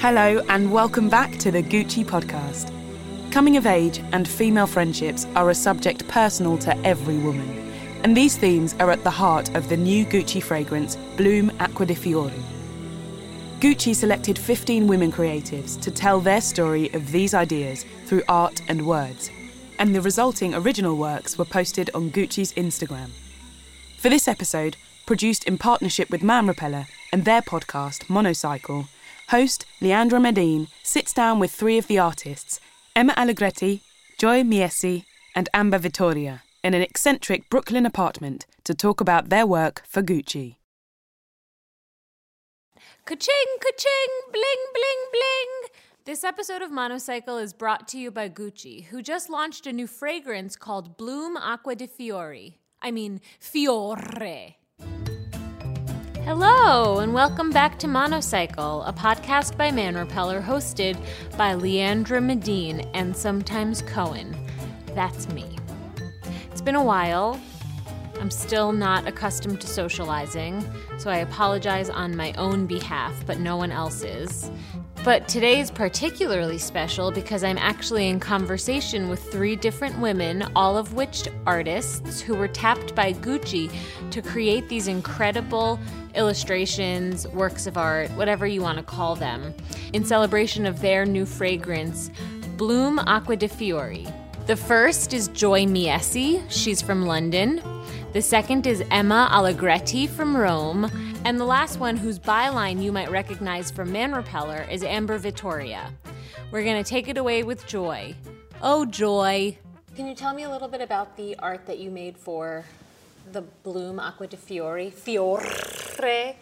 Hello, and welcome back to the Gucci podcast. Coming of age and female friendships are a subject personal to every woman, and these themes are at the heart of the new Gucci fragrance, Bloom Acqua di Fiori. Gucci selected 15 women creatives to tell their story of these ideas through art and words, and the resulting original works were posted on Gucci's Instagram. For this episode, produced in partnership with Man Repeller and their podcast, Monocycle, host Leandra Medine sits down with three of the artists, Emma Allegretti, Joy Miessi, and Amber Vittoria, in an eccentric Brooklyn apartment to talk about their work for Gucci. Ka-ching, ka-ching, bling, bling, bling. This episode of Monocycle is brought to you by Gucci, who just launched a new fragrance called Bloom Acqua di Fiori. I mean, Fiore. Hello, and welcome back to Monocycle, a podcast by Man Repeller hosted by Leandra Medine and sometimes Cohen. That's me. It's been a while. I'm still not accustomed to socializing, so I apologize on my own behalf, but no one else is. But today is particularly special because I'm actually in conversation with three different women, all of which artists who were tapped by Gucci to create these incredible illustrations, works of art, whatever you want to call them, in celebration of their new fragrance, Bloom Acqua di Fiori. The first is Joy Miessi, she's from London. The second is Emma Allegretti from Rome. And the last one, whose byline you might recognize from Man Repeller, is Amber Vittoria. We're going to take it away with Joy. Oh, Joy. Can you tell me a little bit about the art that you made for the Bloom Acqua di Fiori, Fiore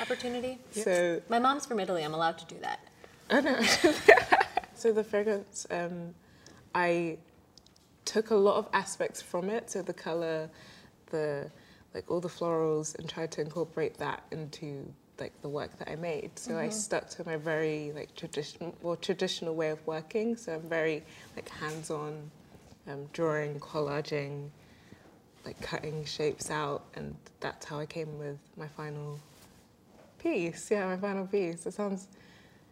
opportunity? So My mom's from Italy. I'm allowed to do that. I know. so the fragrance, um, I took a lot of aspects from it. So the color, the like all the florals, and tried to incorporate that into like the work that I made. So I stuck to my very like traditional, more traditional way of working. So I'm very like hands-on, um, drawing, collaging, like cutting shapes out, and that's how I came with my final piece. Yeah, my final piece. It sounds.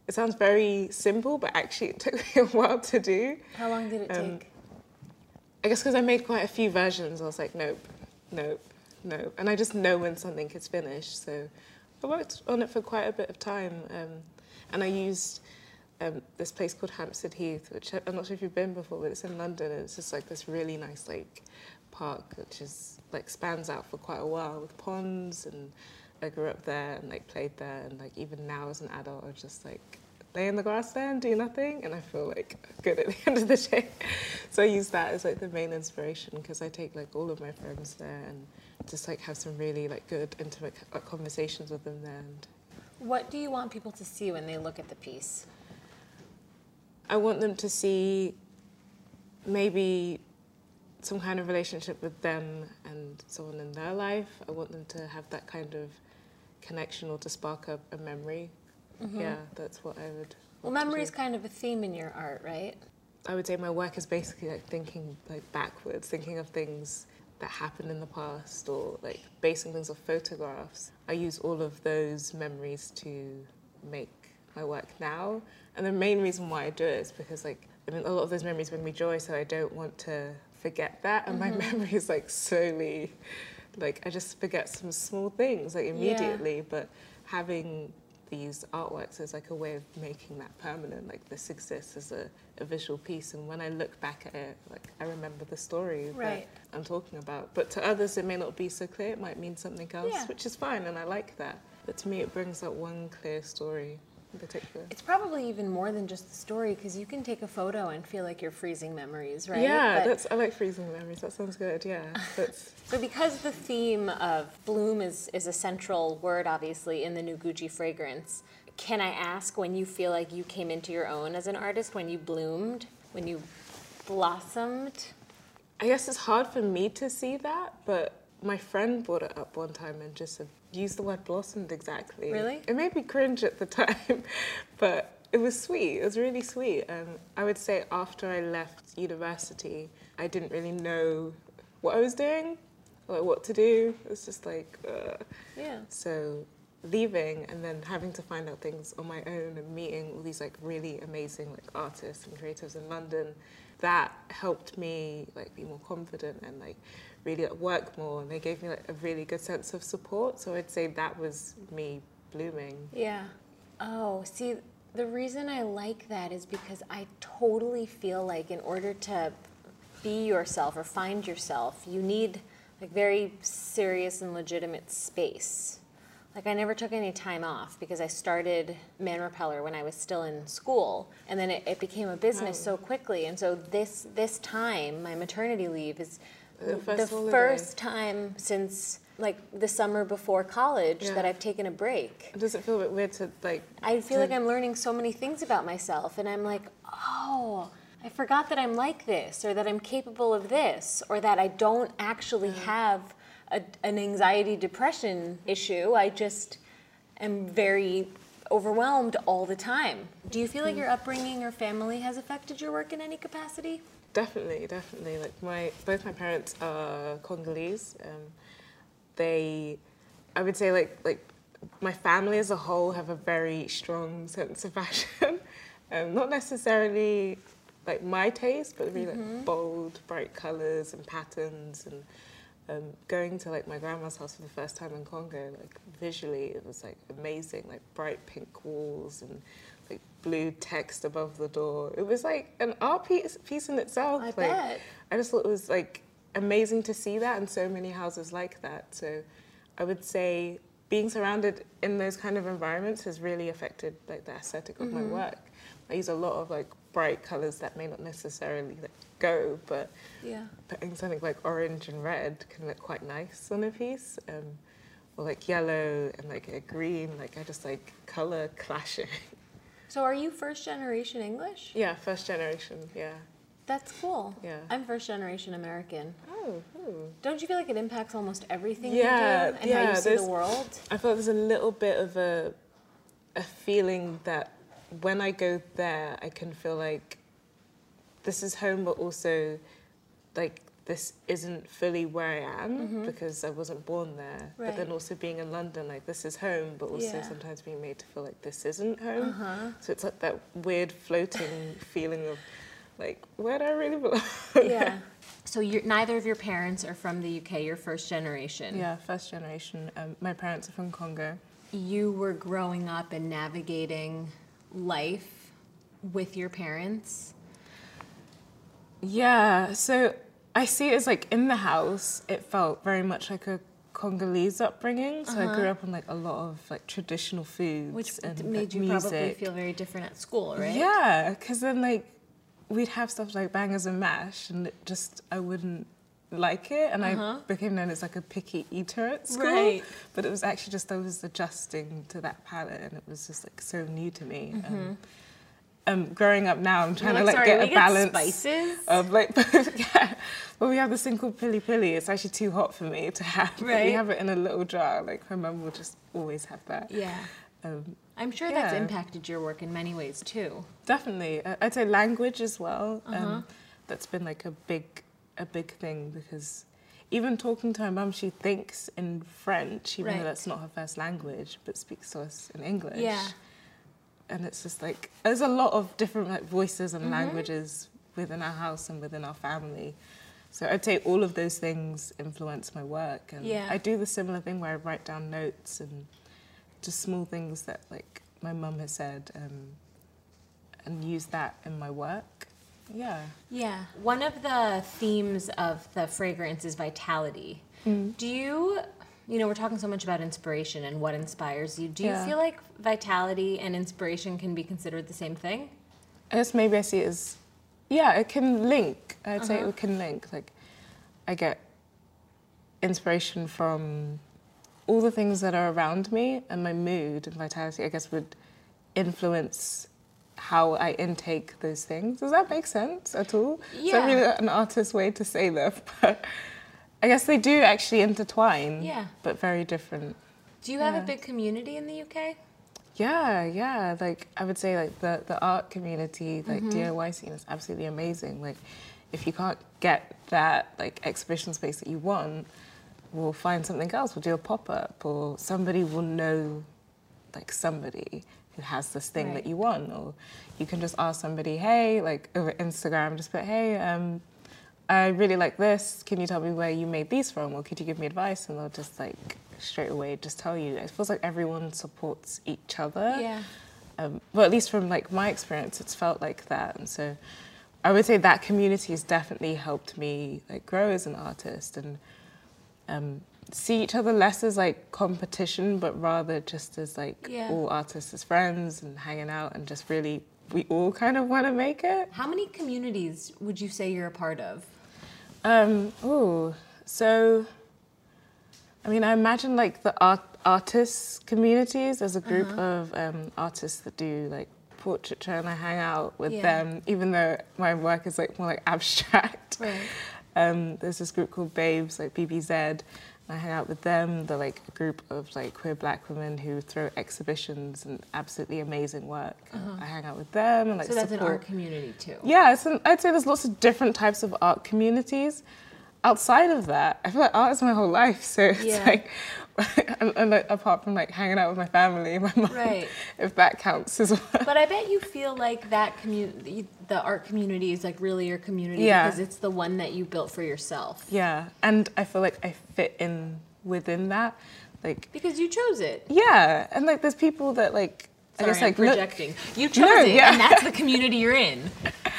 It sounds very simple, but actually it took me a while to do. How long did it Um, take? I guess because I made quite a few versions, I was like, nope, nope, nope. And I just know when something is finished. So I worked on it for quite a bit of time. Um, and I used um, this place called Hampstead Heath, which I'm not sure if you've been before, but it's in London. And it's just like this really nice like park, which is like spans out for quite a while with ponds. And I grew up there and like played there. And like even now as an adult, I just like lay in the grass there and do nothing and I feel like good at the end of the day. So I use that as like the main inspiration because I take like all of my friends there and just like have some really like good intimate conversations with them there. And What do you want people to see when they look at the piece? I want them to see maybe some kind of relationship with them and someone in their life. I want them to have that kind of connection or to spark up a memory. Mm-hmm. Yeah, that's what I would. Well, memory is kind of a theme in your art, right? I would say my work is basically like thinking like backwards, thinking of things that happened in the past or like basing things off photographs. I use all of those memories to make my work now. And the main reason why I do it is because like I mean a lot of those memories bring me joy so I don't want to forget that and my mm-hmm. memory is like slowly like I just forget some small things like immediately but having these artworks as like a way of making that permanent. Like this exists as a, a visual piece, and when I look back at it, like I remember the story Right. that I'm talking about. But to others, it may not be so clear. It might mean something else, Yeah. which is fine, and I like that. But to me, it brings up one clear story in particular. It's probably even more than just the story because you can take a photo and feel like you're freezing memories, right? Yeah, But- that's I like freezing memories. That sounds good. Yeah, So because the theme of bloom is, is a central word, obviously, in the new Gucci fragrance, can I ask when you feel like you came into your own as an artist, when you bloomed, when you blossomed? I guess it's hard for me to see that, but my friend brought it up one time and just said, use the word blossomed exactly. Really? It made me cringe at the time, but it was sweet. It was really sweet. And I would say after I left university, I didn't really know what I was doing, like what to do. It was just like, uh. Yeah. so leaving and then having to find out things on my own and meeting all these like really amazing like artists and creatives in London, that helped me like be more confident and like really like, work more. And they gave me like a really good sense of support. So I'd say that was me blooming. Yeah. Oh, see, the reason I like that is because I totally feel like in order to be yourself or find yourself, you need like very serious and legitimate space. Like I never took any time off because I started Man Repeller when I was still in school, and then it, it became a business so quickly. And so this this time, my maternity leave is The first the first time since like the summer before college Yeah. that I've taken a break. Does it feel a bit weird to like? I feel to- like I'm learning so many things about myself, and I'm like, oh, I forgot that I'm like this, or that I'm capable of this, or that I don't actually have a, an anxiety depression issue. I just am very overwhelmed all the time. Do you feel like your upbringing or family has affected your work in any capacity? Definitely, definitely. Like my both my parents are Congolese. Um, they, I would say, like like my family as a whole have a very strong sense of fashion. um, not necessarily like my taste, but really like bold, bright colors and patterns. And um, going to like my grandma's house for the first time in Congo, like visually, it was like amazing. Like bright pink walls and like blue text above the door. It was like an art piece, piece in itself. I like, bet. I just thought it was like amazing to see that and so many houses like that. So I would say being surrounded in those kind of environments has really affected like the aesthetic of my work. I use a lot of like bright colors that may not necessarily like, go, but Yeah. putting something like orange and red can look quite nice on a piece. Um, or like yellow and like a green, like I just like color clashing. So are you first generation English? yeah, first generation, yeah. That's cool. Yeah. I'm first generation American. Oh. Don't you feel like it impacts almost everything Yeah, you do and how you see the world? I felt there's a little bit of a a feeling that when I go there, I can feel like this is home, but also like this isn't fully where I am because I wasn't born there. But Mm-hmm. Then also being in London, like this is home, but also Yeah. sometimes being made to feel like this isn't home. Uh-huh. So it's like that weird floating feeling of like where do I really belong? yeah. So you're, neither of your parents are from the UK. You're first generation. yeah, first generation. Um, my parents are from Congo. You were growing up and navigating life with your parents. Yeah, so I see it as like in the house, it felt very much like a Congolese upbringing. So I grew up on like a lot of like traditional foods, Uh-huh. Which and made you music. probably feel very different at school, right? Yeah, because then like we'd have stuff like bangers and mash, and it just I wouldn't like it, and I became known as like a picky eater at school. Uh-huh. Right. But it was actually just I was adjusting to that palate, and it was just like so new to me. Um, um, growing up now, I'm trying You're to like sorry, get a balance spices? of like yeah. Well, we have this thing called pili pili. It's actually too hot for me to have. but Right. We have it in a little jar. Like my mum will just always have that. Yeah. Um, I'm sure that's impacted your work in many ways too. Definitely, I'd say language as well. Uh-huh. Um, that's been like a big, a big thing because even talking to her mum, she thinks in French, even Right. though that's not her first language, but speaks to us in English. Yeah. And it's just like there's a lot of different like voices Mm-hmm. and languages within our house and within our family. So I'd say all of those things influence my work, and Yeah. I do the similar thing where I write down notes and just small things that like my mum has said, um, and use that in my work. Yeah. Yeah. One of the themes of the fragrance is vitality. Mm. Do you, you know, we're talking so much about inspiration and what inspires you. Do you Yeah. feel like vitality and inspiration can be considered the same thing? I guess maybe I see it as, yeah, it can link. I'd say it uh-huh. can link. Like, I get inspiration from all the things that are around me, and my mood and vitality, I guess, would influence how I intake those things. Does that make sense at all? It's Yeah. not really an artist way to say that, but I guess they do actually intertwine, Yeah. but very different. Do you have a big community in the UK? Yeah, yeah. Like I would say, like the the art community, like Mm-hmm. DIY scene is absolutely amazing. Like if you can't get that like exhibition space that you want, we'll find something else. We'll do a pop up, or somebody will know like somebody who has this thing right. that you want, or you can just ask somebody, hey, like over Instagram, just put, hey, um, I really like this. Can you tell me where you made these from, or could you give me advice? And they'll just like straight away just tell you. It feels like everyone supports each other. Yeah. Um, but at least from like my experience, it's felt like that, and so I would say that community has definitely helped me like grow as an artist and um, see each other less as like competition, but rather just as like yeah. all artists as friends and hanging out and just really we all kind of want to make it. How many communities would you say you're a part of? Um, oh, so I mean, I imagine like the art artists communities as a group uh-huh. of um, artists that do like portraiture and I hang out with yeah. them, even though my work is like more like abstract. Right. Um, there's this group called Babes, like BBZ. I hang out with them. They're like a group of like queer black women who throw exhibitions and absolutely amazing work. Uh-huh. I hang out with them and like So that's support. an art community too. Yeah, an, I'd say there's lots of different types of art communities. Outside of that, I feel like art is my whole life. So it's yeah. like and, and like, apart from like hanging out with my family, my mom, right. if that counts as well. But I bet you feel like that community, the art community is like really your community yeah. because it's the one that you built for yourself. Yeah, and I feel like I fit in within that, like because you chose it. Yeah, and like there's people that like Sorry, I guess like I'm projecting. Look, you chose no, it, yeah. and that's the community you're in.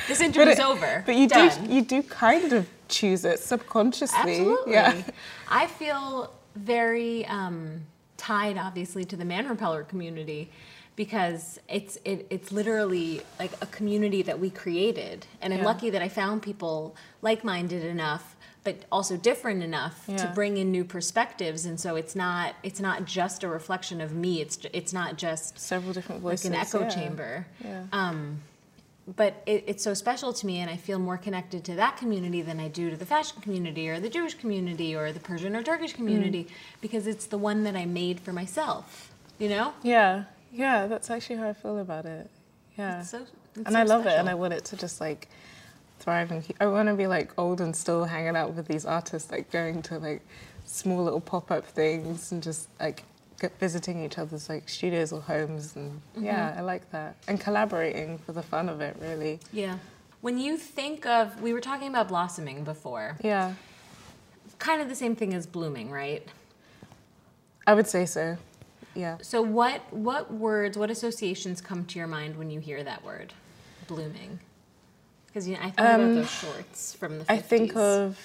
This interview's over. But you Done. do you do kind of choose it subconsciously. Absolutely. Yeah. I feel very um, tied, obviously, to the man repeller community because it's it, it's literally like a community that we created, and I'm yeah. lucky that I found people like-minded enough, but also different enough yeah. to bring in new perspectives. And so it's not it's not just a reflection of me. It's it's not just several different voices, like an echo yeah. chamber. Yeah. Um, but it, it's so special to me and i feel more connected to that community than i do to the fashion community or the jewish community or the persian or turkish community mm. because it's the one that i made for myself you know yeah yeah that's actually how i feel about it. Yeah. It's so, it's and so i love special. it and i want it to just like thrive and keep, i want to be like old and still hanging out with these artists like going to like small little pop-up things and just like visiting each other's like studios or homes and mm-hmm. yeah i like that. And collaborating for the fun of it really. Yeah. When you think of we were talking about blossoming before. Yeah. Kind of the same thing as blooming right? I would say so yeah so what what words what associations come to your mind when you hear that word blooming because you know, i think um, about those shorts from the 50s. i think of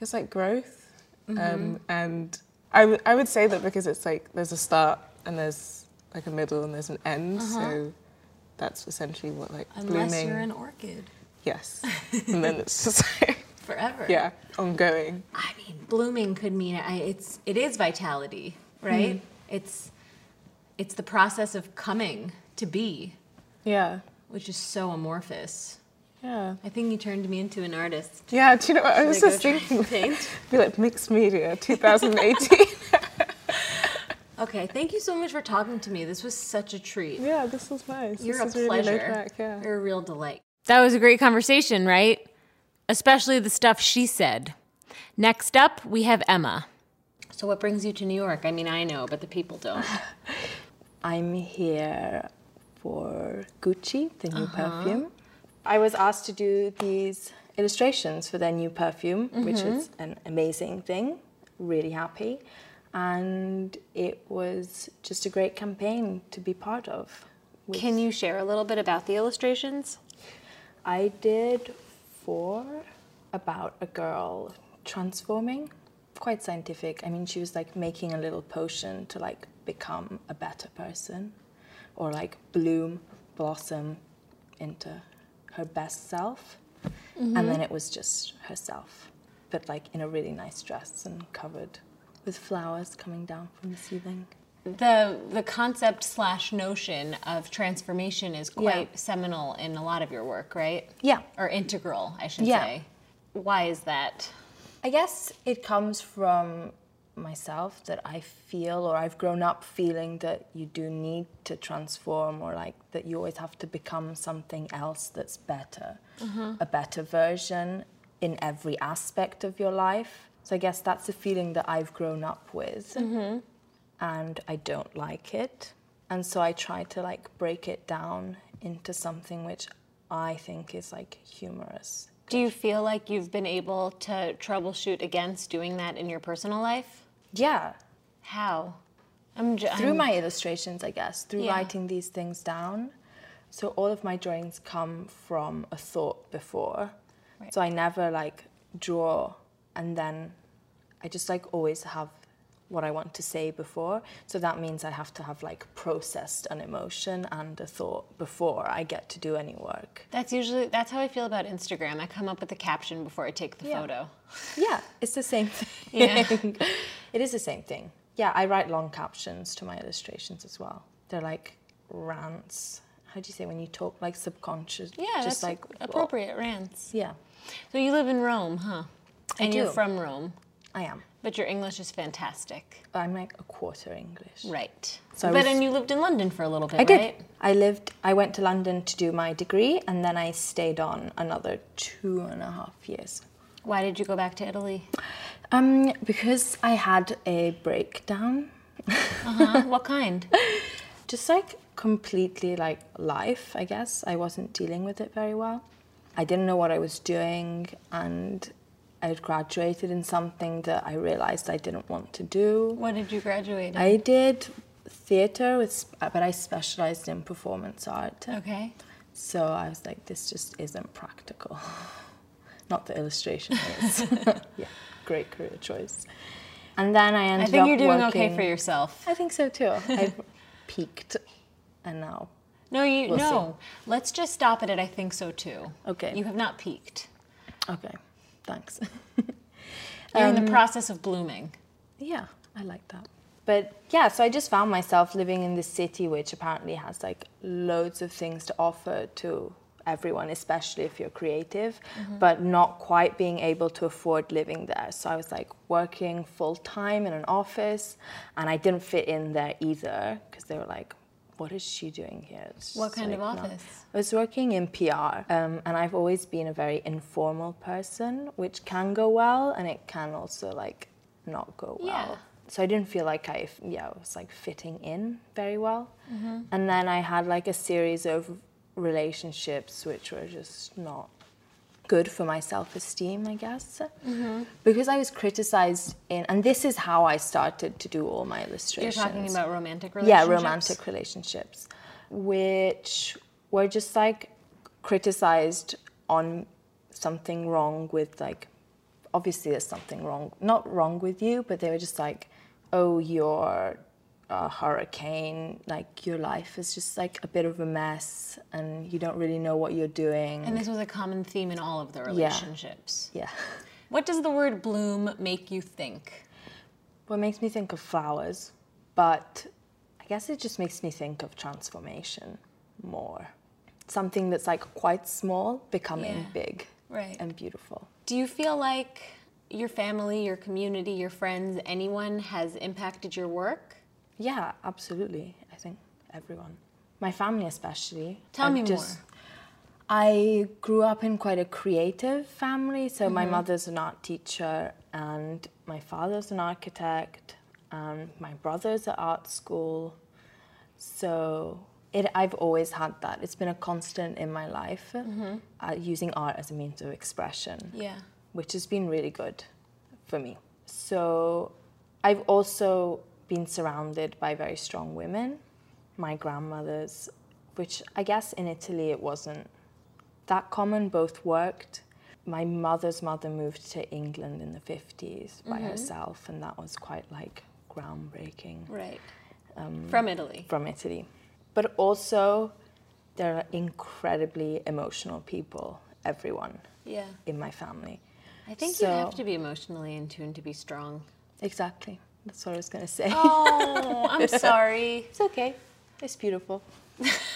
it's like growth mm-hmm. um, and I, I would say that because it's like there's a start and there's like a middle and there's an end. Uh-huh. So that's essentially what like Unless blooming. you're an orchid. Yes. and then it's just like forever. Yeah, ongoing. I mean, blooming could mean I, it's it is vitality, right? Mm. It's it's the process of coming to be. Yeah. Which is so amorphous. Yeah. I think you turned me into an artist. Yeah, do you know what? I was just thinking? Paint? Be like mixed media 2018. okay, thank you so much for talking to me. This was such a treat. Yeah, this was nice. You're this a pleasure. Really back, yeah. You're a real delight. That was a great conversation, right? Especially the stuff she said. Next up, we have Emma. So, what brings you to New York? I mean, I know, but the people don't. I'm here for Gucci, the new uh-huh. perfume. I was asked to do these illustrations for their new perfume, mm-hmm. which is an amazing thing. Really happy. And it was just a great campaign to be part of. Can you share a little bit about the illustrations? I did four about a girl transforming, quite scientific. I mean, she was like making a little potion to like become a better person or like bloom, blossom into her best self. Mm-hmm. And then it was just herself, but like in a really nice dress and covered with flowers coming down from the ceiling. The the concept slash notion of transformation is quite yeah. seminal in a lot of your work, right? Yeah. Or integral, I should yeah. say. Why is that? I guess it comes from myself that I feel or I've grown up feeling that you do need to transform or like that you always have to become something else that's better, mm-hmm. a better version in every aspect of your life. So I guess that's a feeling that I've grown up with. Mm-hmm. and I don't like it. And so I try to like break it down into something which I think is like humorous. Do you feel like you've been able to troubleshoot against doing that in your personal life? Yeah, How? I'm j- through I'm- my illustrations, I guess, through Yeah. writing these things down. So all of my drawings come from a thought before. Right. So I never like draw and then I just like always have what I want to say before. So that means I have to have like processed an emotion and a thought before I get to do any work. That's usually that's how I feel about Instagram. I come up with the caption before I take the Yeah. photo. Yeah, it's the same thing. Yeah. it is the same thing. Yeah, I write long captions to my illustrations as well. They're like rants. How do you say when you talk like subconscious? Yeah, just that's like appropriate rants. Yeah, So you live in Rome, huh? I And you're from Rome, I am. but your English is fantastic. I'm like a quarter English. Right. So but was- and you lived in London for a little bit, I did. right? I lived. I went to London to do my degree, and then I stayed on another two and a half years. Why did you go back to Italy? Um, because I had a breakdown. Uh-huh. what kind? just like completely like life i guess i wasn't dealing with it very well i didn't know what i was doing and i had graduated in something that i realized i didn't want to do What did you graduate in? i did theater with uh, but i specialized in performance art okay. so i was like this just isn't practical not the illustration is yeah great career choice and then i ended up. I think up you're doing okay for yourself. I think so too. I've peaked, and now No, you We'll no. Let's just stop it at I think so too. Okay. You have not peaked. okay, thanks. You're in Um, the process of blooming. yeah, I like that. But yeah, so I just found myself living in this city, which apparently has like loads of things to offer to everyone, especially if you're creative, but not quite being able to afford living there. So I was like working full time in an office, and I didn't fit in there either because they were like, "What is she doing here?" It's What kind of like, no. office? I was working in PR, um, and I've always been a very informal person, which can go well, and it can also like not go well. Yeah. So I didn't feel like I, yeah, was like fitting in very well. Mm-hmm. And then I had like a series of relationships which were just not good for my self-esteem, I guess, Mm-hmm. because I was criticized in, and this is how I started to do all my illustrations. You're talking about romantic relationships. yeah romantic relationships which were just like criticized on something wrong with like obviously there's something wrong not wrong with you but they were just like oh you're a hurricane like your life is just like a bit of a mess and you don't really know what you're doing And this was a common theme in all of the Yeah. relationships. yeah What does the word bloom make you think? Well, it makes me think of flowers, but I guess it just makes me think of transformation more. Something that's like quite small becoming Yeah. big Right. and beautiful. Do you feel like your family, your community, your friends, anyone has impacted your work? Yeah, absolutely. I think everyone. My family, especially. Tell I've me just- more. I grew up in quite a creative family. So my mother's an art teacher, and my father's an architect, and my brother's at art school. So it, I've always had that. It's been a constant in my life, uh, using art as a means of expression Yeah. which has been really good for me. So I've also been surrounded by very strong women, my grandmothers, which I guess in Italy it wasn't that common, both worked. My mother's mother moved to England in the 50s by herself, and that was quite like groundbreaking Right. Um, From Italy. from Italy. But also, there are incredibly emotional people, everyone Yeah. in my family. I think you have to be emotionally in tune to be strong. Exactly. That's what I was going to say. Oh, I'm sorry. It's okay. It's beautiful.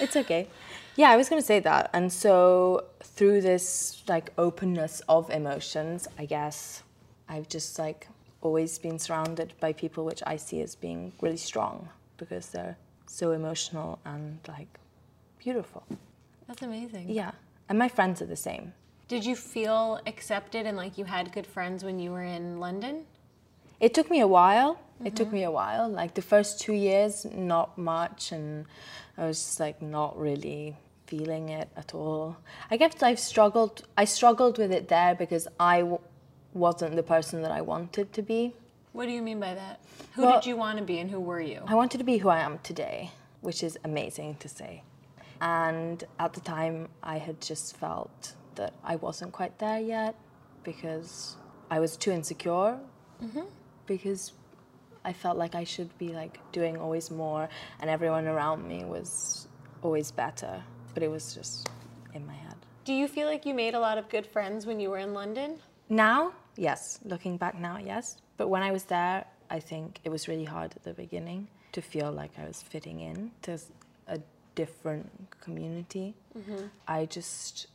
it's okay. Yeah, I was going to say that. And so through this like openness of emotions, I guess I've just like always been surrounded by people which I see as being really strong because they're so emotional and like beautiful. That's amazing. Yeah. And my friends are the same. Did you feel accepted and like you had good friends when you were in London? It took me a while. It took mm-hmm. me a while. Like the first two years, not much, and I was just like not really feeling it at all. I guess I've struggled. I struggled with it there because I w- wasn't the person that I wanted to be. What do you mean by that? Who Well- did you want to be and who were you? I wanted to be who I am today, which is amazing to say. And at the time, I had just felt that I wasn't quite there yet because I was too insecure. Mm-hmm. Because I felt like I should be like doing always more, and everyone around me was always better. But it was just in my head. Do you feel like you made a lot of good friends when you were in London? Now, yes. Looking back now, yes. But when I was there, I think it was really hard at the beginning to feel like I was fitting in to a different community. Mm-hmm. I just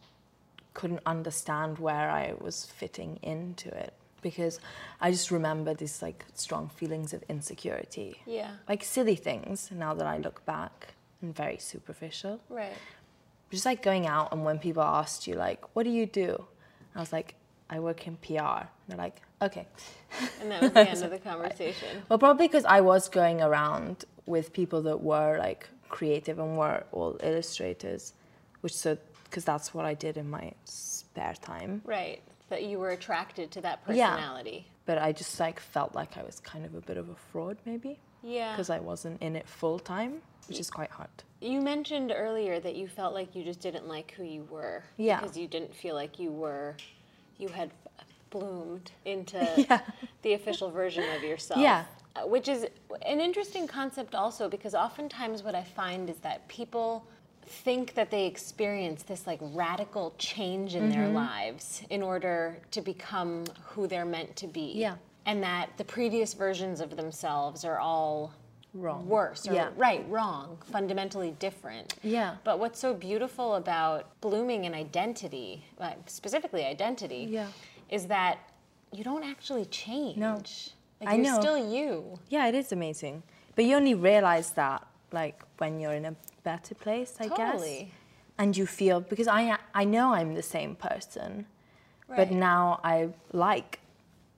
couldn't understand where I was fitting into it because I just remember these like strong feelings of insecurity. Yeah. Like silly things now that I look back and very superficial Right. just like going out and when people asked you like what do you do i was like i work in pr and they're like okay And that was the end of the conversation. well probably because i was going around with people that were like creative and were all illustrators which so because that's what i did in my spare time Right. That you were attracted to that personality. Yeah. but i just like felt like i was kind of a bit of a fraud maybe Yeah. because i wasn't in it full time which is quite hard You mentioned earlier that you felt like you just didn't like who you were. Yeah. Because you didn't feel like you were, you had bloomed into Yeah. the official version of yourself. Yeah. Uh, Which is an interesting concept also because oftentimes what I find is that people think that they experience this like radical change in Mm-hmm. their lives in order to become who they're meant to be. Yeah. And that the previous versions of themselves are all Wrong. worse or Yeah. right, wrong, fundamentally different. Yeah. But what's so beautiful about blooming in identity, like specifically identity, Yeah. is that you don't actually change. No. Like I you're know. still you. Yeah, it is amazing. But you only realize that like when you're in a better place, I guess. Totally. And you feel because I I know I'm the same person, but now I like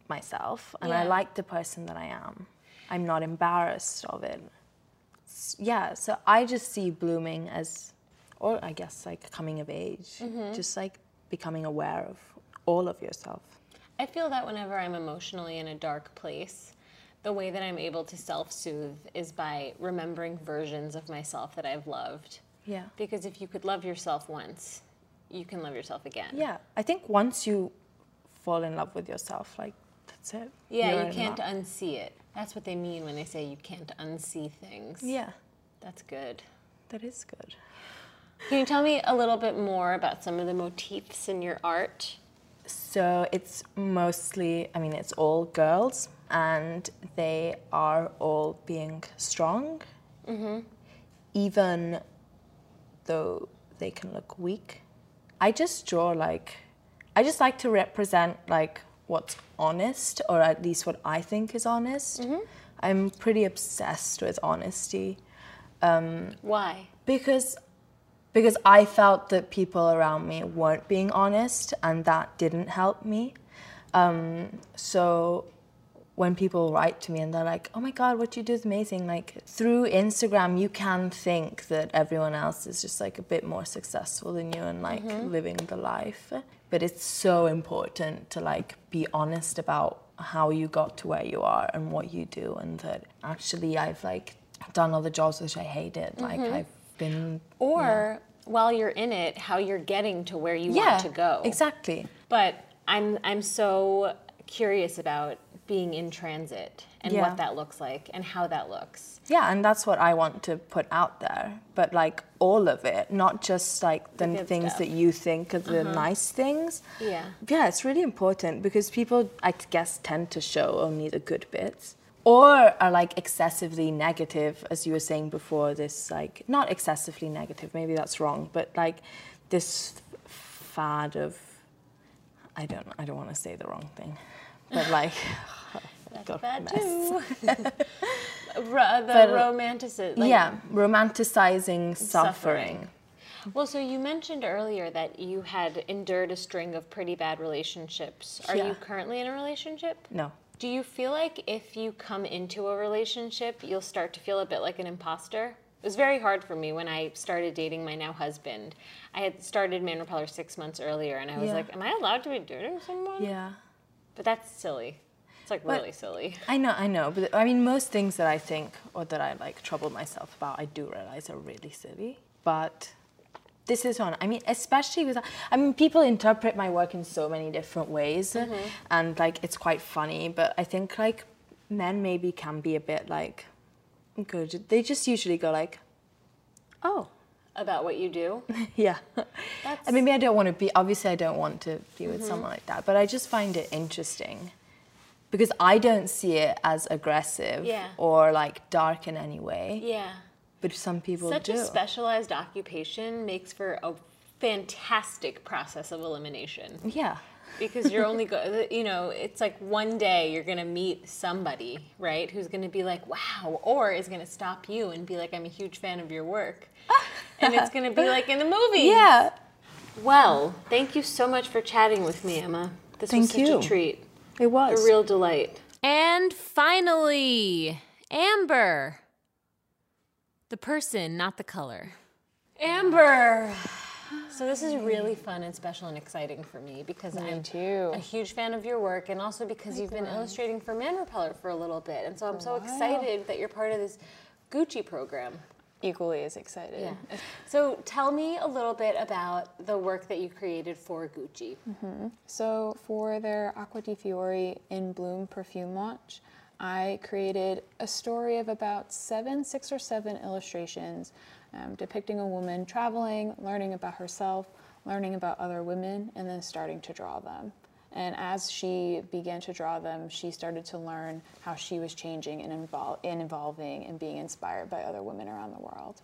myself and I like the person that I am. I'm not embarrassed of it. Yeah, so I just see blooming as or I guess like coming of age, Mm-hmm. just like becoming aware of all of yourself. I feel that whenever I'm emotionally in a dark place, the way that I'm able to self soothe is by remembering versions of myself that I've loved. Yeah. Because if you could love yourself once, you can love yourself again. Yeah, I think once you fall in love with yourself, like that's it. Yeah, You're you can't love. unsee it. That's what they mean when they say you can't unsee things. Yeah, That's good. that is good. Can you tell me a little bit more about some of the motifs in your art? So it's mostly, I mean, it's all girls, and they are all being strong, mm-hmm. even though they can look weak. I just draw like, I just like to represent like what's honest, or at least what I think is honest. Mm-hmm. I'm pretty obsessed with honesty. Um, Why? because because I felt that people around me weren't being honest, and that didn't help me. Um, so when people write to me and they're like, "Oh my God, what you do is amazing!" Like through Instagram, you can think that everyone else is just like a bit more successful than you and like mm-hmm. living the life. But it's so important to like be honest about how you got to where you are and what you do, and that actually I've like done all the jobs which I hated. Like mm-hmm. I've been Or while you're in it, how you're getting to where you want to go. Exactly. But I'm I'm so curious about being in transit and Yeah. what that looks like and how that looks. Yeah, and that's what I want to put out there. But like all of it, not just like the, good things stuff. that you think are the uh-huh. nice things. Yeah. Yeah, it's really important because people, I guess, tend to show only the good bits. Or are like excessively negative, as you were saying before, this like, not excessively negative, maybe that's wrong, but like this fad of, I don't I don't want to say the wrong thing, but like, That's bad mess. too. The But, romanticism. Like, yeah, romanticizing Suffering. suffering. Well, so you mentioned earlier that you had endured a string of pretty bad relationships. Are Yeah. you currently in a relationship? No. Do you feel like if you come into a relationship, you'll start to feel a bit like an imposter? It was very hard for me when I started dating my now husband. I had started Man Repeller six months earlier, and I was Yeah. like, "Am I allowed to be dating someone?" Yeah. But that's silly. It's like But- really silly. I know, I know, but I mean, most things that I think or that I like trouble myself about, I do realize are really silly. But this is one. I mean, especially with, I mean, people interpret my work in so many different ways, mm-hmm. and like it's quite funny. But I think like men maybe can be a bit like good. They just usually go like, oh, About what you do. yeah. That's- I mean, maybe I don't want to be, obviously, I don't want to be with mm-hmm. someone like that, but I just find it interesting because I don't see it as aggressive Yeah. or like dark in any way, Yeah. but some people Such do. a specialized occupation makes for a fantastic process of elimination. yeah. Because you're only go you know it's like one day you're gonna meet somebody right who's gonna be like wow or is gonna stop you and be like i'm a huge fan of your work. And it's gonna be like in the movie Yeah. well thank you so much for chatting with me emma. This was such you. a treat. It was. a real delight. And finally amber. The person not the color. Amber so this is really fun and special and exciting for me because I'm too. a huge fan of your work and also because you've been illustrating for Man Repeller for a little bit. And so I'm so excited that you're part of this Gucci program. Equally as excited. Yeah. So tell me a little bit about the work that you created for Gucci. Mm-hmm. So for their Acqua di Fiori in Bloom perfume launch, I created a story of about seven, six or seven illustrations um, depicting a woman traveling, learning about herself, learning about other women, and then starting to draw them. And as she began to draw them, she started to learn how she was changing and, evol- and evolving and being inspired by other women around the world.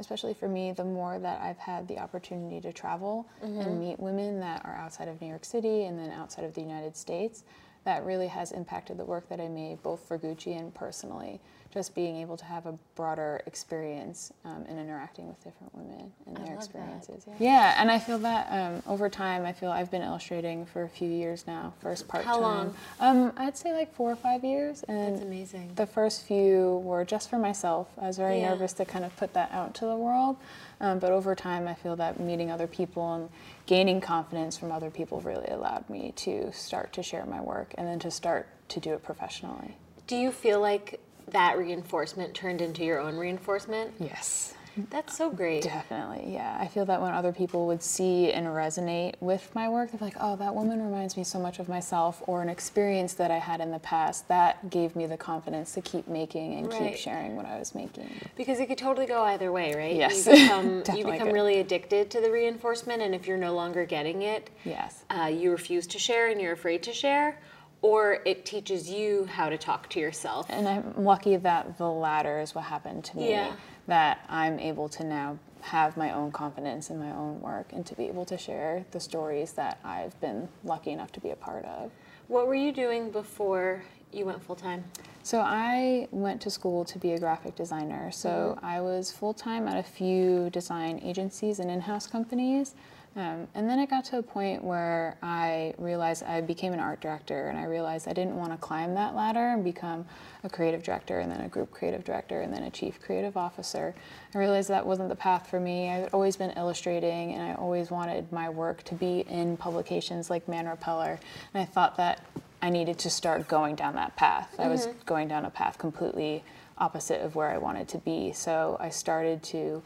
Especially for me, the more that I've had the opportunity to travel and meet women that are outside of New York City and then outside of the United States, that really has impacted the work that I made both for Gucci and personally. Just being able to have a broader experience um, in interacting with different women and their experiences. Yeah. yeah, and I feel that um, over time, I feel I've been illustrating for a few years now. First part time. long? Um, I'd say like four or five years, and That's amazing. the first few were just for myself. I was very Yeah. nervous to kind of put that out to the world. Um, but over time, I feel that meeting other people and gaining confidence from other people really allowed me to start to share my work and then to start to do it professionally. Do you feel like that reinforcement turned into your own reinforcement? Yes. That's so great. Definitely, yeah. I feel that when other people would see and resonate with my work, they're like, oh, that woman reminds me so much of myself, or an experience that I had in the past. That gave me the confidence to keep making and Right. keep sharing what I was making. Because it could totally go either way, right? Yes. You become, you become really addicted to the reinforcement, and if you're no longer getting it, Yes. uh, you refuse to share and you're afraid to share, or it teaches you how to talk to yourself. And I'm lucky that the latter is what happened to me. Yeah. That I'm able to now have my own confidence in my own work and to be able to share the stories that I've been lucky enough to be a part of. What were you doing before you went full time? So I went to school to be a graphic designer. So mm-hmm. I was full time at a few design agencies and in-house companies. Um, and then it got to a point where I realized I became an art director, and I realized I didn't want to climb that ladder and become a creative director, and then a group creative director, and then a chief creative officer. I realized that wasn't the path for me. I'd always been illustrating, and I always wanted my work to be in publications like Man Repeller. And I thought that I needed to start going down that path. I was going down a path completely opposite of where I wanted to be. So I started to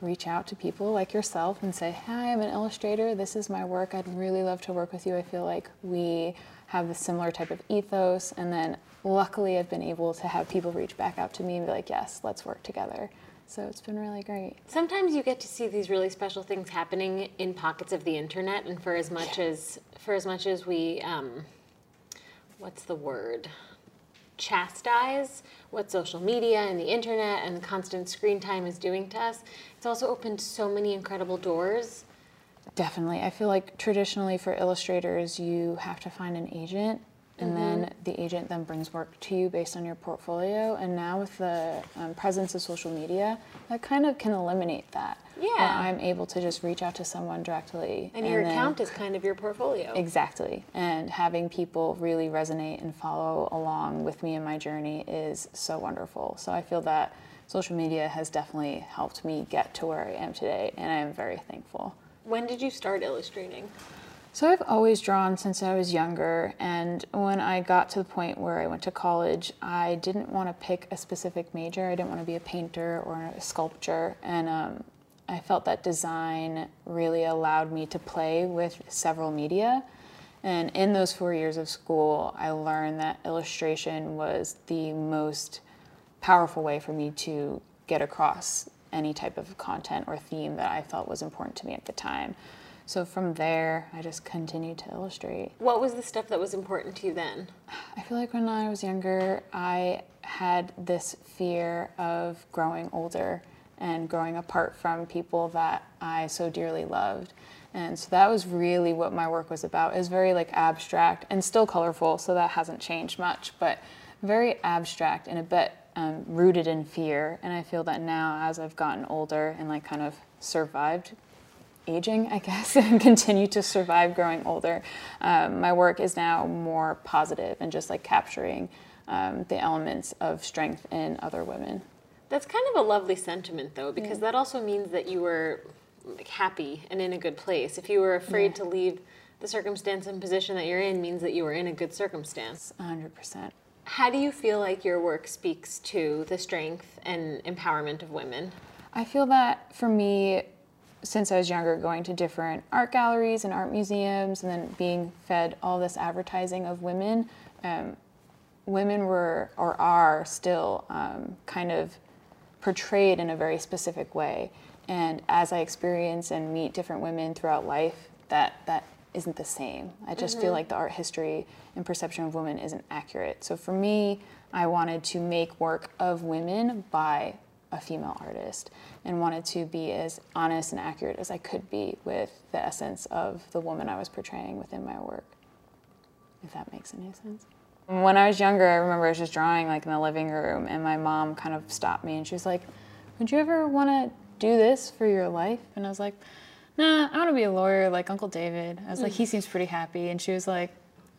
reach out to people like yourself and say, Hi, I'm an illustrator. This is my work. I'd really love to work with you. I feel like we have a similar type of ethos. And then luckily, I've been able to have people reach back out to me and be like, Yes, let's work together. So it's been really great. Sometimes you get to see these really special things happening in pockets of the internet, and for as much as for as much as we, um, what's the word? chastise what social media and the internet and the constant screen time is doing to us, it's also opened so many incredible doors. Definitely. I feel like traditionally for illustrators, you have to find an agent and then the agent then brings work to you based on your portfolio. And now with the um, presence of social media, that kind of can eliminate that. Yeah. I'm able to just reach out to someone directly. And your then- account is kind of your portfolio. Exactly. And having people really resonate and follow along with me in my journey is so wonderful. So I feel that social media has definitely helped me get to where I am today, and I am very thankful. When did you start illustrating? So I've always drawn since I was younger, and when I got to the point where I went to college, I didn't want to pick a specific major. I didn't want to be a painter or a sculptor, and um, I felt that design really allowed me to play with several media. And in those four years of school, I learned that illustration was the most powerful way for me to get across any type of content or theme that I felt was important to me at the time. So from there, I just continued to illustrate. What was the stuff that was important to you then? I feel like when I was younger, I had this fear of growing older and growing apart from people that I so dearly loved. And so that was really what my work was about. It was very like abstract and still colorful, so that hasn't changed much, but very abstract and a bit um, rooted in fear. And I feel that now, as I've gotten older and like kind of survived aging, I guess, and continue to survive growing older. Um, my work is now more positive and just like capturing um, the elements of strength in other women. That's kind of a lovely sentiment, though, because that also means that you were like, happy and in a good place. If you were afraid to leave the circumstance and position that you're in, means that you were in a good circumstance. 100%. How do you feel like your work speaks to the strength and empowerment of women? I feel that for me, since I was younger, going to different art galleries and art museums, and then being fed all this advertising of women, um, women were or are still um, kind of portrayed in a very specific way. And as I experience and meet different women throughout life, that that isn't the same. I just feel mm-hmm. like the art history and perception of women isn't accurate. So for me, I wanted to make work of women by a female artist and wanted to be as honest and accurate as I could be with the essence of the woman I was portraying within my work. If that makes any sense. When I was younger, I remember I was just drawing like in the living room, and my mom kind of stopped me and she was like, Would you ever want to do this for your life? And I was like, Nah, I want to be a lawyer like Uncle David. I was like, He hmm. seems pretty happy. And she was like,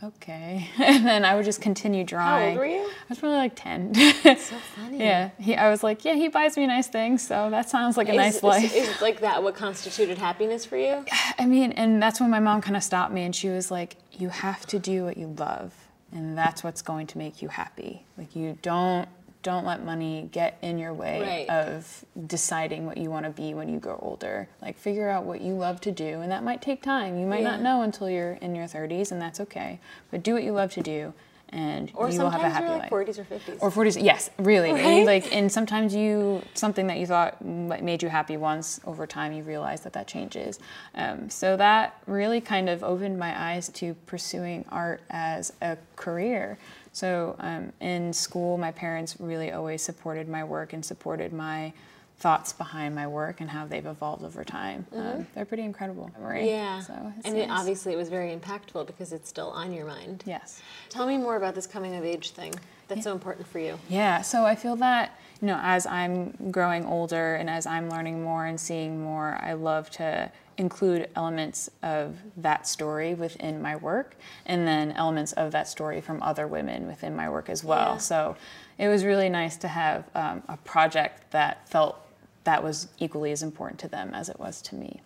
Okay. And then I would just continue drawing. How old were you? I was probably like 10. So funny. yeah. He, I was like, Yeah, he buys me nice things, so that sounds like a nice is, life. Is, is like that what constituted happiness for you? I mean, and that's when my mom kind of stopped me and she was like, You have to do what you love, and that's what's going to make you happy. Like, you don't. Don't let money get in your way Right. of deciding what you want to be when you grow older. Like, figure out what you love to do, and that might take time. You might not know until you're in your 30s, and that's okay. But do what you love to do, and Or you will have a happy you're life. like 40s or 50s. Or 40s, yes, really. Right? And like, and sometimes you, something that you thought made you happy once, over time you realize that that changes. Um, so that really kind of opened my eyes to pursuing art as a career. So um, in school, my parents really always supported my work and supported my thoughts behind my work and how they've evolved over time. Um, they're pretty incredible. Mm-hmm. yeah. So and it, obviously it was very impactful because it's still on your mind. Yes. Tell me more about this coming of age thing that's so important for you. Yeah, so I feel that, you know, as I'm growing older and as I'm learning more and seeing more, I love to include elements of that story within my work and then elements of that story from other women within my work as well. Yeah. So it was really nice to have um, a project that felt that was equally as important to them as it was to me.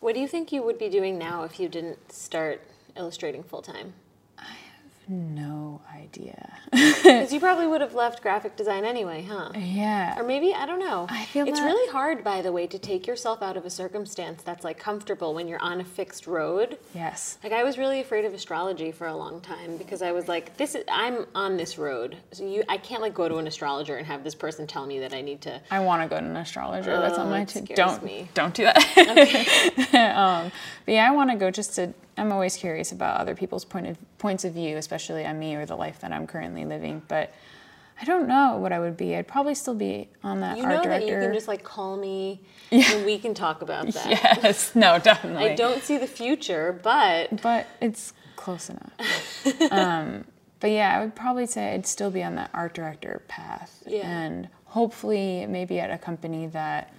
What do you think you would be doing now if you didn't start illustrating full time? No idea. Because you probably would have left graphic design anyway, huh? yeah. Or maybe, I don't know. I feel it's that- really hard, by the way, to take yourself out of a circumstance that's like comfortable when you're on a fixed road. Yes. Like I was really afraid of astrology for a long time because I was like, this is I'm on this road. So you I can't like go to an astrologer and have this person tell me that I need to I want to go to an astrologer. That's on Oh, my to don't me. don't do that. um, but yeah, I want to go just to. I'm always curious about other people's point of points of view, especially on me or the life that I'm currently living. But I don't know what I would be. I'd probably still be on that You art know that you can just like call me and we can talk about that. yes, no, definitely. I don't see the future, but but it's close enough. um, but yeah, I would probably say I'd still be on that art director path. Yeah. And hopefully, maybe at a company that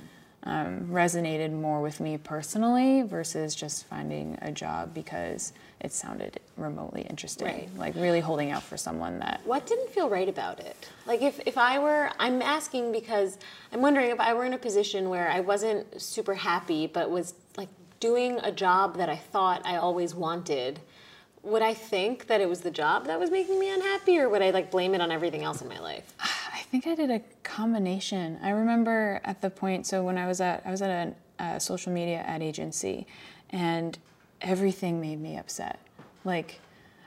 um, resonated more with me personally versus just finding a job because it sounded remotely interesting. Right. Like really holding out for someone that. What didn't feel right about it? Like if, if I were, I'm asking because I'm wondering if I were in a position where I wasn't super happy but was like doing a job that I thought I always wanted, would I think that it was the job that was making me unhappy or would I like blame it on everything else in my life? I think I did a combination. I remember at the point, so when I was at, I was at a, a social media ad agency, and everything made me upset. Like,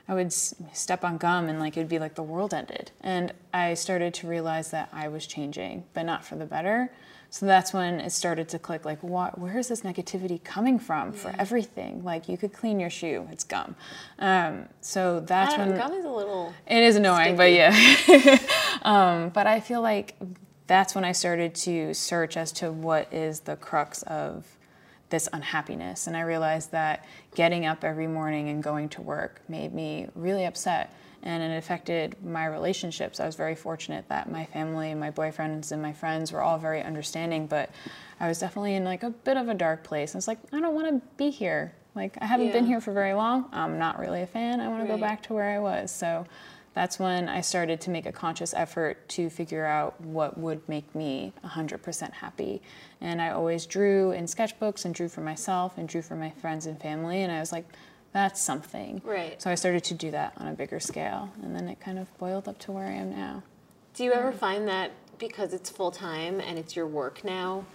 I would step on gum and like it would be like the world ended. And I started to realize that I was changing, but not for the better. So that's when it started to click like, what, where is this negativity coming from for everything? Like, you could clean your shoe, it's gum. Um, so that's when. know, gum is a little. It is annoying, but yeah. um, but I feel like that's when I started to search as to what is the crux of this unhappiness. And I realized that getting up every morning and going to work made me really upset. And it affected my relationships. I was very fortunate that my family, my boyfriends, and my friends were all very understanding, but I was definitely in like a bit of a dark place. I was like, I don't want to be here. Like, I haven't been here for very long. I'm not really a fan. I want to go back to where I was. So that's when I started to make a conscious effort to figure out what would make me 100% happy. And I always drew in sketchbooks and drew for myself and drew for my friends and family. And I was like, that's something. Right. So I started to do that on a bigger scale. And then it kind of boiled up to where I am now. Do you ever find that because it's full time and it's your work now,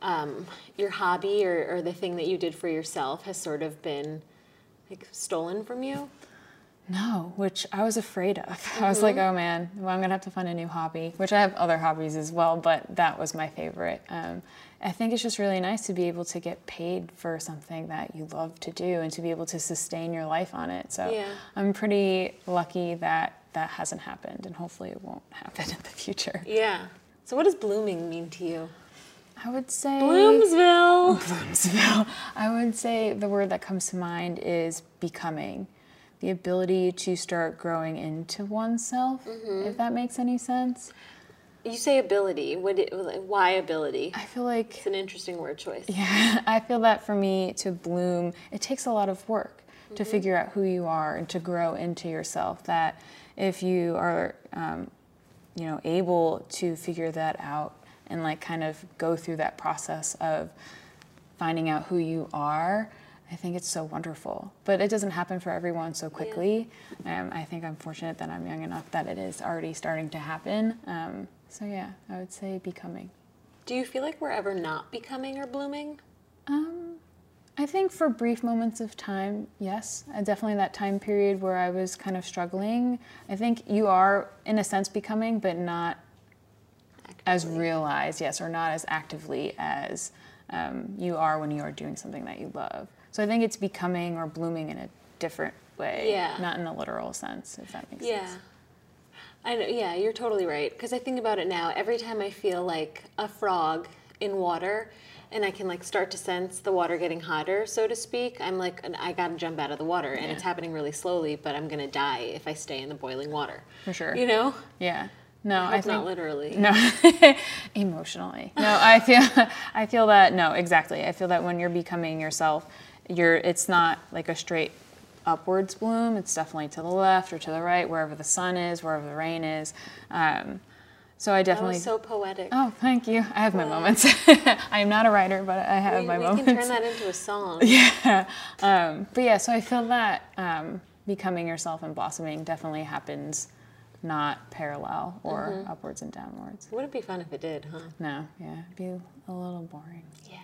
um, your hobby or, or the thing that you did for yourself has sort of been like stolen from you? No, which I was afraid of. I was like, oh man, well, I'm gonna have to find a new hobby, which I have other hobbies as well, but that was my favorite. Um, I think it's just really nice to be able to get paid for something that you love to do and to be able to sustain your life on it. So Yeah. I'm pretty lucky that that hasn't happened, and hopefully it won't happen in the future. Yeah. So what does blooming mean to you? I would say Bloomsville. Bloomsville. I would say the word that comes to mind is becoming. The ability to start growing into oneself, mm-hmm. if that makes any sense. You say ability. What? Why ability? I feel like It's an interesting word choice. Yeah, I feel that for me to bloom, it takes a lot of work to Mm-hmm. figure out who you are and to grow into yourself. That if you are, um, you know, able to figure that out and like kind of go through that process of finding out who you are, I think it's so wonderful. But it doesn't happen for everyone so quickly. Um, I think I'm fortunate that I'm young enough that it is already starting to happen. Um, so yeah, I would say becoming. Do you feel like we're ever not becoming or blooming? Um, I think for brief moments of time, yes. Uh, definitely that time period where I was kind of struggling. I think you are, in a sense, becoming, but not as realized, yes, or not as actively as um, you are when you are doing something that you love. So I think it's becoming or blooming in a different way, Yeah. not in a literal sense, if that makes Yeah. sense. I know, yeah, you're totally right. Because I think about it now. Every time I feel like a frog in water, and I can like start to sense the water getting hotter, so to speak, I'm like, I gotta jump out of the water, and it's happening really slowly. But I'm gonna die if I stay in the boiling water. For sure. You know? Yeah. No, I I think not literally. No, emotionally. No, I feel I feel that no, exactly. I feel that when you're becoming yourself, you're it's not like a straight upwards bloom. It's definitely to the left or to the right, wherever the sun is, wherever the rain is. Um, so I That definitely. was so poetic. oh, thank you. I have my moments. I am not a writer, but I have we my we moments. can turn that into a song. Yeah. Um, but yeah, so I feel that um, becoming yourself and blossoming definitely happens not parallel or Mm-hmm. upwards and downwards. Would it be fun if it did, huh? No, yeah, it'd be a little boring. Yeah.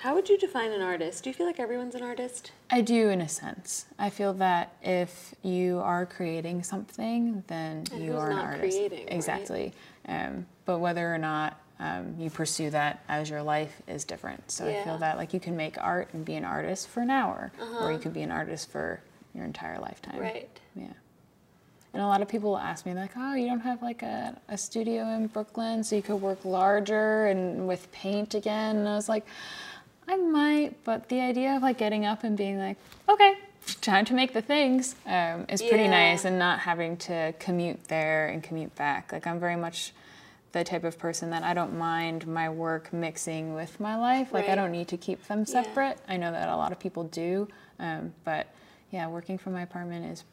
How would you define an artist? Do you feel like everyone's an artist? I do, in a sense. I feel that if you are creating something, then And you are an artist. creating, right? exactly. Um, but whether or not um, you pursue that as your life is different. So I feel that like you can make art and be an artist for an hour, or Uh-huh. you could be an artist for your entire lifetime. Right. Yeah. And a lot of people will ask me like, "Oh, you don't have like a, a studio in Brooklyn, so you could work larger and with paint again." And I was like, "I might, but the idea of like getting up and being like, okay, time to make the things um, is pretty Yeah. nice and not having to commute there and commute back. Like I'm very much the type of person that I don't mind my work mixing with my life. Like I don't need to keep them Yeah. separate. I know that a lot of people do, um, but yeah, working from my apartment is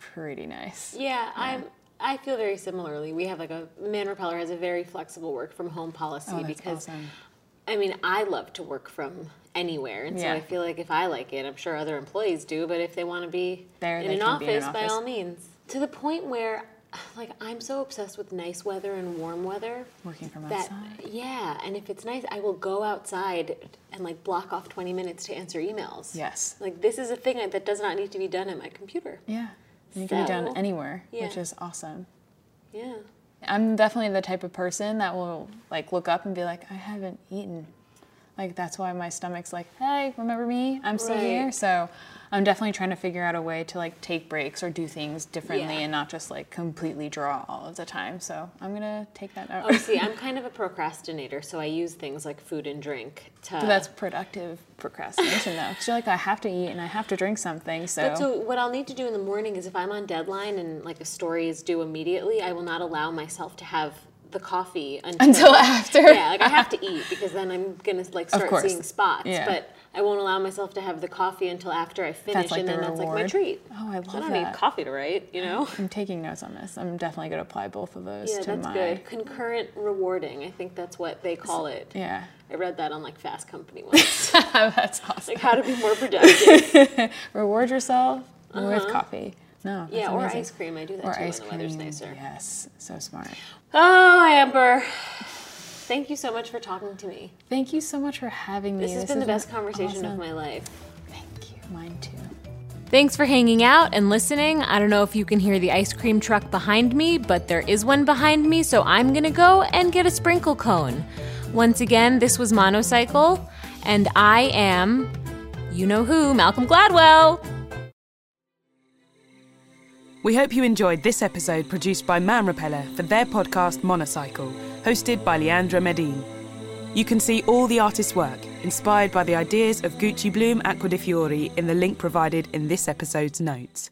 pretty nice. Yeah, I'm. I feel very similarly. We have like a Man Repeller has a very flexible work from home policy Oh, that's because awesome. I mean I love to work from anywhere, and so I feel like if I like it, I'm sure other employees do. But if they want to be There, in an, office, be in an by all means. To the point where, like, I'm so obsessed with nice weather and warm weather. Working from That outside. yeah, and if it's nice, I will go outside and like block off 20 minutes to answer emails. Yes. Like this is a thing that does not need to be done at my computer. Yeah. And you can be done anywhere, which is awesome. Yeah. I'm definitely the type of person that will like look up and be like, I haven't eaten. Like that's why my stomach's like, hey, remember me? I'm still here. So I'm definitely trying to figure out a way to like take breaks or do things differently Yeah. and not just like completely draw all of the time. So I'm gonna take that note. Oh, see, I'm kind of a procrastinator, so I use things like food and drink to. But that's productive procrastination though. 'Cause you're like, I have to eat and I have to drink something. So, But so what I'll need to do in the morning is if I'm on deadline and like a story is due immediately, I will not allow myself to have the coffee until, Until after. Yeah, like I have to eat because then I'm gonna like start seeing spots. Yeah. But I won't allow myself to have the coffee until after I finish, like and the then that's like my treat. Oh, I love that. I don't need coffee to write, you know. I'm taking notes on this. I'm definitely gonna apply both of those Yeah, to that's my good. Concurrent rewarding, I think that's what they call it. Yeah. I read that on like Fast Company once. that's awesome. like how to be more productive. Reward yourself with coffee. No. that's Uh-huh. yeah, or amazing. ice cream. I do that Or too ice when cream. the weather's nicer. Yes, so smart. Oh, Amber. Thank you so much for talking to me. Thank you so much for having me. This has been the best conversation awesome. of my life. Thank you. Mine too. Thanks for hanging out and listening. I don't know if you can hear the ice cream truck behind me, but there is one behind me, so I'm gonna go and get a sprinkle cone. Once again, this was Monocycle, and I am, you know who, Malcolm Gladwell. We hope you enjoyed this episode produced by Man Repeller for their podcast Monocycle, hosted by Leandra Medine. You can see all the artist's work, inspired by the ideas of Gucci Bloom Acqua di Fiori, in the link provided in this episode's notes.